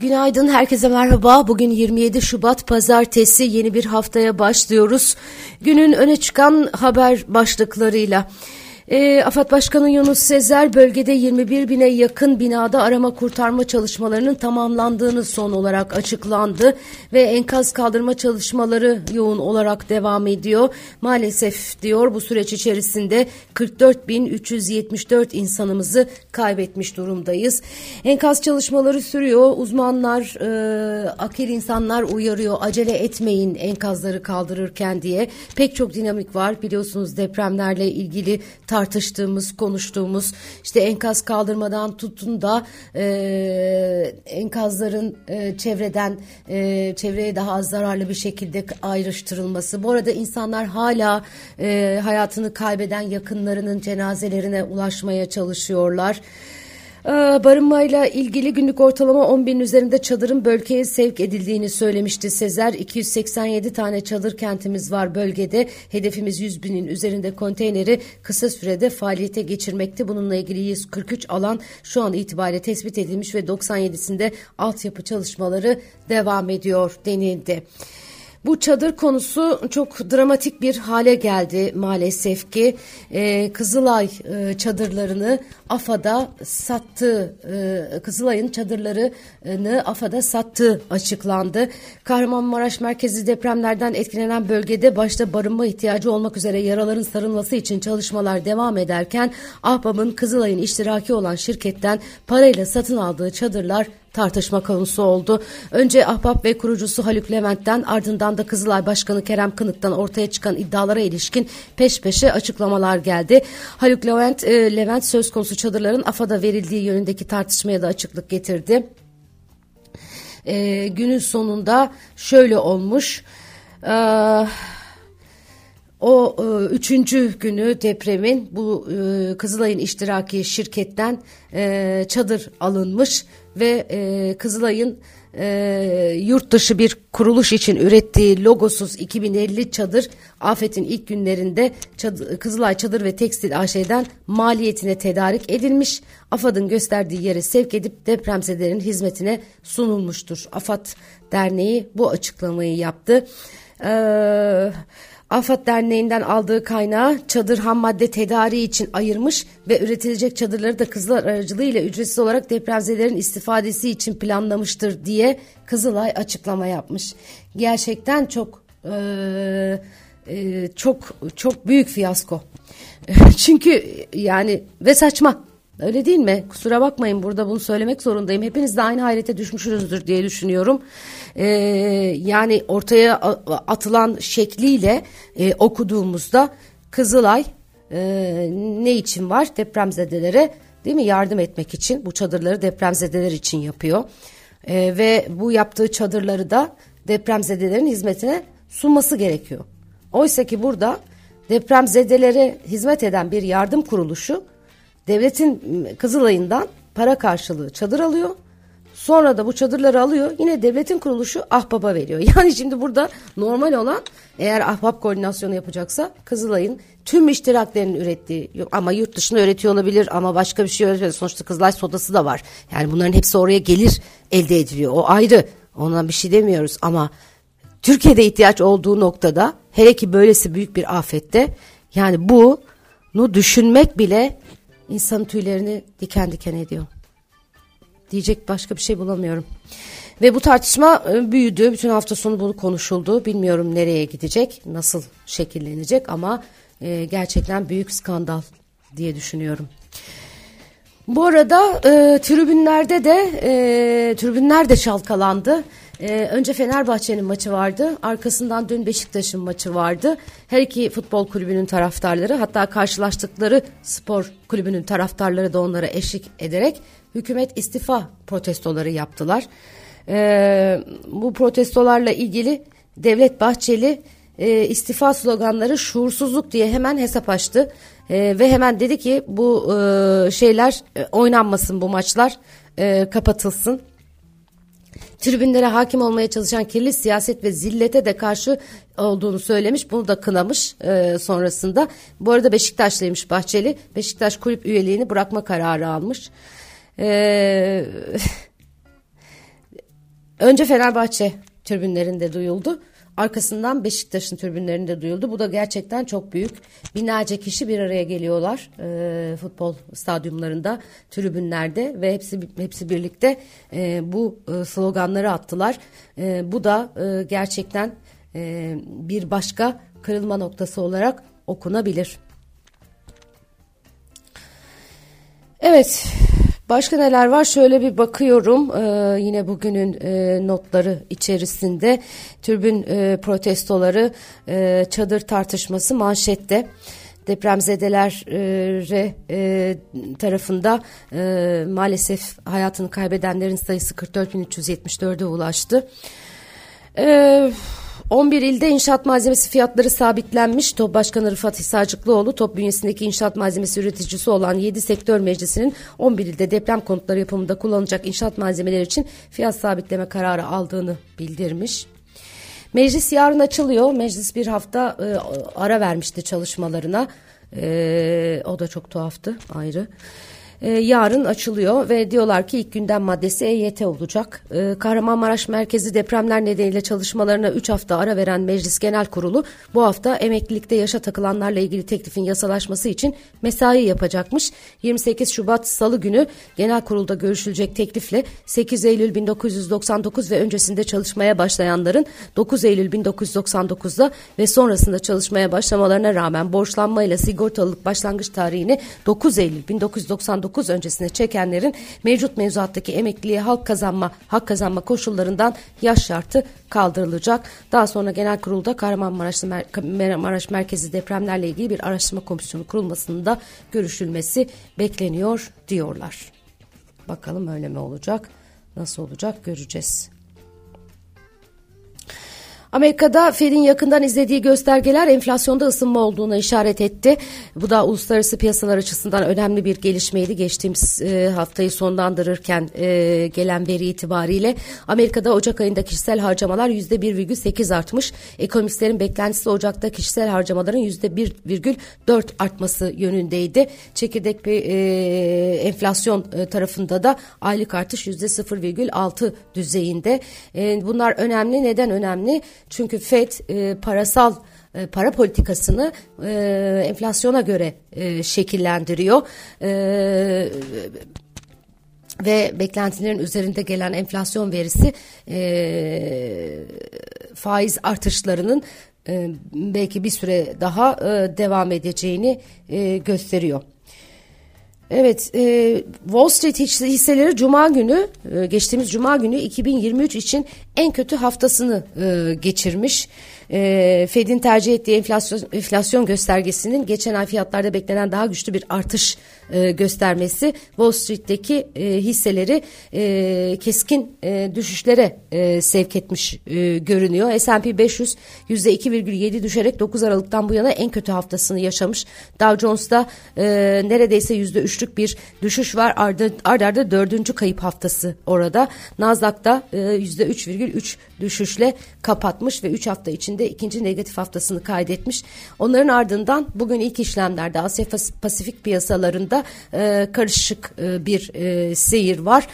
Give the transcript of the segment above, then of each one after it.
Günaydın, herkese merhaba. Bugün 27 Şubat Pazartesi yeni bir haftaya başlıyoruz. Günün öne çıkan haber başlıklarıyla. E, AFAD Başkanı Yunus Sezer bölgede 21 bine yakın binada arama kurtarma çalışmalarının tamamlandığını son olarak açıklandı ve enkaz kaldırma çalışmaları yoğun olarak devam ediyor. Maalesef diyor bu süreç içerisinde 44.374 insanımızı kaybetmiş durumdayız. Enkaz çalışmaları sürüyor. Uzmanlar, e, akil insanlar uyarıyor. Acele etmeyin enkazları kaldırırken diye. Pek çok dinamik var. Biliyorsunuz depremlerle ilgili tartıştığımız, konuştuğumuz işte enkaz kaldırmadan tutun da e, enkazların e, çevreden e, çevreye daha az zararlı bir şekilde ayrıştırılması. Bu arada insanlar hala e, hayatını kaybeden yakınlarının cenazelerine ulaşmaya çalışıyorlar. Ee, barınmayla ilgili günlük ortalama 10 bin üzerinde çadırın bölgeye sevk edildiğini söylemişti Sezer. 287 tane çadır kentimiz var bölgede. Hedefimiz 100 binin üzerinde konteyneri kısa sürede faaliyete geçirmekte. Bununla ilgili 143 alan şu an itibariyle tespit edilmiş ve 97'sinde altyapı çalışmaları devam ediyor denildi. Bu çadır konusu çok dramatik bir hale geldi maalesef ki ee, Kızılay e, çadırlarını AFAD'a sattı. E, Kızılay'ın çadırlarını AFAD'a sattığı açıklandı. Kahramanmaraş merkezi depremlerden etkilenen bölgede başta barınma ihtiyacı olmak üzere yaraların sarılması için çalışmalar devam ederken Ahbap'ın Kızılay'ın iştiraki olan şirketten parayla satın aldığı çadırlar tartışma konusu oldu. Önce Ahbap ve kurucusu Haluk Levent'ten ardından da Kızılay Başkanı Kerem Kınık'tan ortaya çıkan iddialara ilişkin peş peşe açıklamalar geldi. Haluk Levent, e, Levent söz konusu çadırların AFAD'a verildiği yönündeki tartışmaya da açıklık getirdi. E, günün sonunda şöyle olmuş. Eee o e, üçüncü günü depremin bu e, Kızılay'ın iştiraki şirketten e, çadır alınmış ve e, Kızılay'ın e, yurt dışı bir kuruluş için ürettiği logosuz 2050 çadır afetin ilk günlerinde çadır, Kızılay Çadır ve Tekstil AŞ'den maliyetine tedarik edilmiş. AFAD'ın gösterdiği yere sevk edip depremzedelerin hizmetine sunulmuştur. AFAD Derneği bu açıklamayı yaptı. Eee AFAD Derneği'nden aldığı kaynağı çadır ham madde tedariği için ayırmış ve üretilecek çadırları da Kızılay aracılığıyla ücretsiz olarak depremzelerin istifadesi için planlamıştır diye Kızılay açıklama yapmış. Gerçekten çok e, e, çok çok büyük fiyasko. Çünkü yani ve saçma. Öyle değil mi? Kusura bakmayın burada bunu söylemek zorundayım. Hepiniz de aynı hayrete düşmüşsünüzdür diye düşünüyorum. Ee, yani ortaya atılan şekliyle e, okuduğumuzda Kızılay e, ne için var? Depremzedelere değil mi yardım etmek için bu çadırları depremzedeler için yapıyor. E, ve bu yaptığı çadırları da depremzedelerin hizmetine sunması gerekiyor. Oysa ki burada depremzedelere hizmet eden bir yardım kuruluşu devletin Kızılay'ından para karşılığı çadır alıyor. Sonra da bu çadırları alıyor yine devletin kuruluşu ahbaba veriyor. Yani şimdi burada normal olan eğer ahbap koordinasyonu yapacaksa Kızılay'ın tüm iştiraklerin ürettiği ama yurt dışında üretiyor olabilir ama başka bir şey üretiyor. Sonuçta Kızılay sodası da var. Yani bunların hepsi oraya gelir elde ediliyor. O ayrı. Ona bir şey demiyoruz ama Türkiye'de ihtiyaç olduğu noktada hele ki böylesi büyük bir afette yani bunu düşünmek bile insanın tüylerini diken diken ediyor. Diyecek başka bir şey bulamıyorum. Ve bu tartışma e, büyüdü. Bütün hafta sonu bunu konuşuldu. Bilmiyorum nereye gidecek, nasıl şekillenecek ama e, gerçekten büyük skandal diye düşünüyorum. Bu arada e, tribünlerde de e, tribünler de çalkalandı. E, önce Fenerbahçe'nin maçı vardı. Arkasından dün Beşiktaş'ın maçı vardı. Her iki futbol kulübünün taraftarları hatta karşılaştıkları spor kulübünün taraftarları da onlara eşlik ederek hükümet istifa protestoları yaptılar. E, bu protestolarla ilgili Devlet Bahçeli e, istifa sloganları şuursuzluk diye hemen hesap açtı. E, ve hemen dedi ki bu e, şeyler e, oynanmasın bu maçlar e, kapatılsın. Tribünlere hakim olmaya çalışan kirli siyaset ve zillete de karşı olduğunu söylemiş. Bunu da kınamış e, sonrasında. Bu arada Beşiktaşlıymış Bahçeli. Beşiktaş kulüp üyeliğini bırakma kararı almış. Ee, önce Fenerbahçe tribünlerinde duyuldu. Arkasından Beşiktaş'ın tribünlerinde duyuldu. Bu da gerçekten çok büyük. Binlerce kişi bir araya geliyorlar e, futbol stadyumlarında, tribünlerde ve hepsi hepsi birlikte e, bu e, sloganları attılar. E, bu da e, gerçekten e, bir başka kırılma noktası olarak okunabilir. Evet. Başka neler var? Şöyle bir bakıyorum. Ee, yine bugünün e, notları içerisinde türbün e, protestoları, e, çadır tartışması manşette depremzedeler e, e, tarafında e, maalesef hayatını kaybedenlerin sayısı 44.374'e ulaştı. Evet 11 ilde inşaat malzemesi fiyatları sabitlenmiş. TOP Başkanı Rıfat Hisarcıklıoğlu, TOP bünyesindeki inşaat malzemesi üreticisi olan 7 sektör meclisinin 11 ilde deprem konutları yapımında kullanılacak inşaat malzemeleri için fiyat sabitleme kararı aldığını bildirmiş. Meclis yarın açılıyor. Meclis bir hafta e, ara vermişti çalışmalarına. E, o da çok tuhaftı ayrı e, yarın açılıyor ve diyorlar ki ilk gündem maddesi EYT olacak. E, Kahramanmaraş merkezi depremler nedeniyle çalışmalarına 3 hafta ara veren Meclis Genel Kurulu bu hafta emeklilikte yaşa takılanlarla ilgili teklifin yasalaşması için mesai yapacakmış. 28 Şubat Salı günü Genel Kurulda görüşülecek teklifle 8 Eylül 1999 ve öncesinde çalışmaya başlayanların 9 Eylül 1999'da ve sonrasında çalışmaya başlamalarına rağmen borçlanmayla sigortalılık başlangıç tarihini 9 Eylül 1999 1999 öncesine çekenlerin mevcut mevzuattaki emekliliğe halk kazanma, hak kazanma koşullarından yaş şartı kaldırılacak. Daha sonra genel kurulda Kahramanmaraş Maraş merkezi depremlerle ilgili bir araştırma komisyonu kurulmasında görüşülmesi bekleniyor diyorlar. Bakalım öyle mi olacak? Nasıl olacak göreceğiz. Amerika'da Fed'in yakından izlediği göstergeler enflasyonda ısınma olduğuna işaret etti. Bu da uluslararası piyasalar açısından önemli bir gelişmeydi. Geçtiğimiz e, haftayı sonlandırırken e, gelen veri itibariyle Amerika'da Ocak ayında kişisel harcamalar %1,8 artmış. Ekonomistlerin beklentisi Ocak'ta kişisel harcamaların %1,4 artması yönündeydi. Çekirdek bir e, enflasyon e, tarafında da aylık artış %0,6 düzeyinde. E, bunlar önemli. Neden önemli? Çünkü FED e, parasal e, para politikasını e, enflasyona göre e, şekillendiriyor. E, ve beklentilerin üzerinde gelen enflasyon verisi e, faiz artışlarının e, belki bir süre daha e, devam edeceğini e, gösteriyor. Evet, e, Wall Street hisseleri Cuma günü, e, geçtiğimiz Cuma günü 2023 için en kötü haftasını e, geçirmiş. E, Fed'in tercih ettiği enflasyon, enflasyon göstergesinin geçen ay fiyatlarda beklenen daha güçlü bir artış e, göstermesi Wall Street'teki e, hisseleri e, keskin e, düşüşlere e, sevk etmiş e, görünüyor. S&P 500 %2,7 düşerek 9 Aralık'tan bu yana en kötü haftasını yaşamış. Dow Jones'da e, neredeyse %3'lük bir düşüş var. Ardı arda dördüncü kayıp haftası orada. Nasdaq'ta e, %3,3 düşüşle kapatmış ve 3 hafta içinde ikinci negatif haftasını kaydetmiş. Onların ardından bugün ilk işlemlerde Asya Pasifik piyasalarında e, karışık e, bir e, seyir var.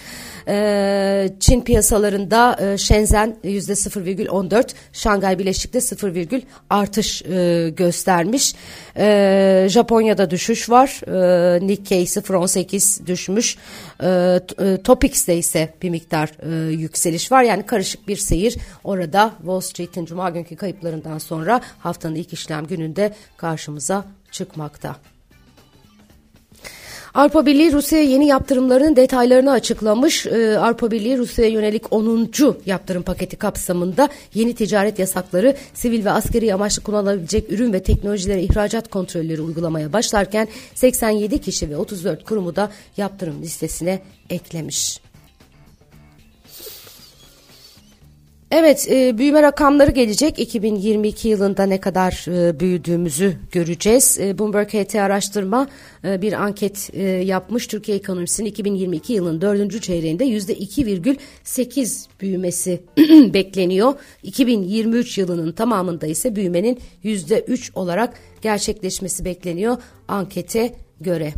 E, Çin piyasalarında e, Shenzhen %0,14, Şangay Bileşik'te 0, artış e, göstermiş. E, Japonya'da düşüş var. E, Nikkei 0,18 düşmüş. E, Topix'te ise bir miktar e, yükseliş var. Yani karışık bir seyir orada Wall Street'in cuma günkü kayıplarından sonra haftanın ilk işlem gününde karşımıza çıkmakta. Avrupa Birliği Rusya'ya yeni yaptırımların detaylarını açıklamış. Ee, Avrupa Birliği Rusya'ya yönelik 10. yaptırım paketi kapsamında yeni ticaret yasakları, sivil ve askeri amaçlı kullanılabilecek ürün ve teknolojilere ihracat kontrolleri uygulamaya başlarken 87 kişi ve 34 kurumu da yaptırım listesine eklemiş. Evet e, büyüme rakamları gelecek 2022 yılında ne kadar e, büyüdüğümüzü göreceğiz. E, Bloomberg HT araştırma e, bir anket e, yapmış Türkiye ekonomisinin 2022 yılının dördüncü çeyreğinde yüzde 2,8 büyümesi bekleniyor. 2023 yılının tamamında ise büyümenin yüzde 3 olarak gerçekleşmesi bekleniyor ankete göre.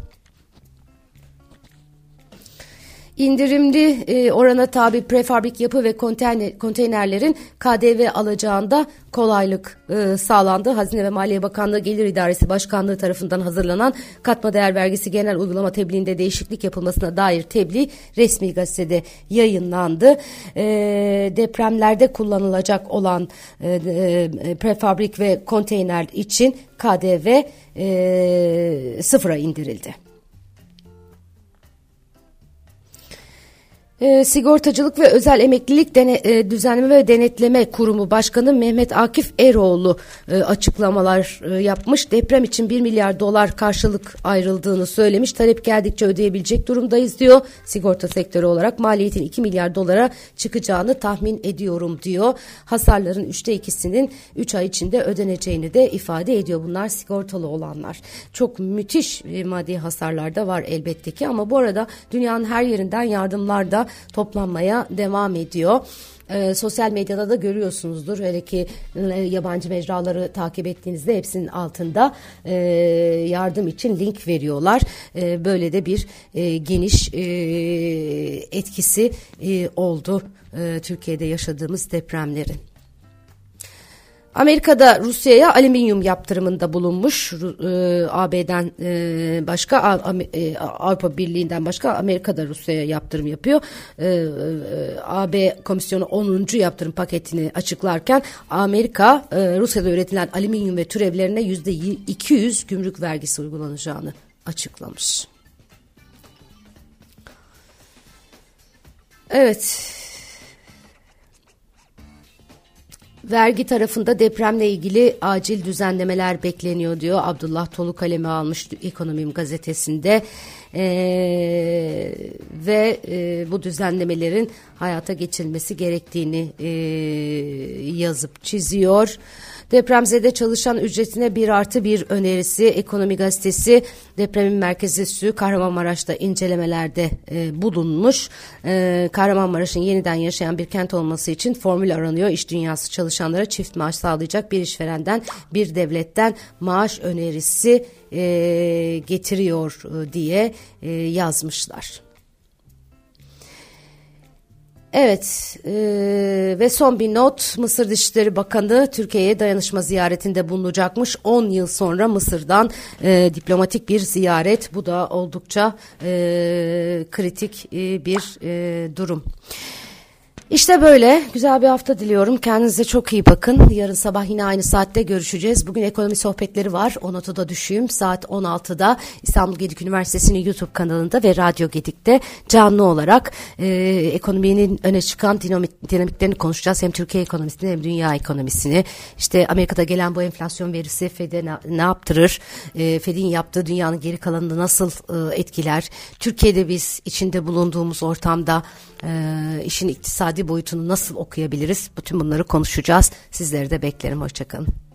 İndirimli e, orana tabi prefabrik yapı ve konteyner, konteynerlerin KDV alacağında kolaylık e, sağlandı. Hazine ve Maliye Bakanlığı Gelir İdaresi Başkanlığı tarafından hazırlanan katma değer vergisi genel uygulama tebliğinde değişiklik yapılmasına dair tebliğ resmi gazetede yayınlandı. E, depremlerde kullanılacak olan e, e, prefabrik ve konteyner için KDV e, sıfıra indirildi. E, Sigortacılık ve Özel Emeklilik e, Düzenleme ve Denetleme Kurumu Başkanı Mehmet Akif Eroğlu e, açıklamalar e, yapmış. Deprem için 1 milyar dolar karşılık ayrıldığını söylemiş. Talep geldikçe ödeyebilecek durumdayız diyor. Sigorta sektörü olarak maliyetin 2 milyar dolara çıkacağını tahmin ediyorum diyor. Hasarların 3'te 2'sinin 3 ay içinde ödeneceğini de ifade ediyor. Bunlar sigortalı olanlar. Çok müthiş maddi hasarlar da var elbette ki ama bu arada dünyanın her yerinden yardımlar da toplanmaya devam ediyor. E, sosyal medyada da görüyorsunuzdur. Hele ki e, yabancı mecraları takip ettiğinizde hepsinin altında e, yardım için link veriyorlar. E, böyle de bir e, geniş e, etkisi e, oldu e, Türkiye'de yaşadığımız depremlerin. Amerika'da Rusya'ya alüminyum yaptırımında bulunmuş e, AB'den e, başka e, Avrupa Birliği'nden başka Amerika'da Rusya'ya yaptırım yapıyor. E, e, AB Komisyonu 10. yaptırım paketini açıklarken Amerika e, Rusya'da üretilen alüminyum ve türevlerine yüzde 200 gümrük vergisi uygulanacağını açıklamış. Evet Vergi tarafında depremle ilgili acil düzenlemeler bekleniyor diyor. Abdullah Tolu kaleme almış Ekonomim gazetesinde. Ee, ve e, bu düzenlemelerin hayata geçirilmesi gerektiğini e, yazıp çiziyor. Depremzede çalışan ücretine bir artı bir önerisi Ekonomi Gazetesi depremin merkezi üssü Kahramanmaraş'ta incelemelerde e, bulunmuş. E, Kahramanmaraş'ın yeniden yaşayan bir kent olması için formül aranıyor. İş dünyası çalışanlara çift maaş sağlayacak bir işverenden bir devletten maaş önerisi e, getiriyor e, diye e, yazmışlar. Evet e, ve son bir not. Mısır Dışişleri Bakanı Türkiye'ye dayanışma ziyaretinde bulunacakmış. 10 yıl sonra Mısır'dan e, diplomatik bir ziyaret. Bu da oldukça e, kritik e, bir e, durum. İşte böyle güzel bir hafta diliyorum. Kendinize çok iyi bakın. Yarın sabah yine aynı saatte görüşeceğiz. Bugün ekonomi sohbetleri var. O notu da düşeyim. Saat 16'da İstanbul Gedik Üniversitesi'nin YouTube kanalında ve Radyo Gedik'te canlı olarak e, ekonominin öne çıkan dinamik, dinamiklerini konuşacağız. Hem Türkiye ekonomisini hem dünya ekonomisini. İşte Amerika'da gelen bu enflasyon verisi Fed'e ne, ne yaptırır? E, Fed'in yaptığı dünyanın geri kalanını nasıl e, etkiler? Türkiye'de biz içinde bulunduğumuz ortamda e, işin iktisadi boyutunu nasıl okuyabiliriz? Bütün bunları konuşacağız. Sizleri de beklerim. Hoşçakalın.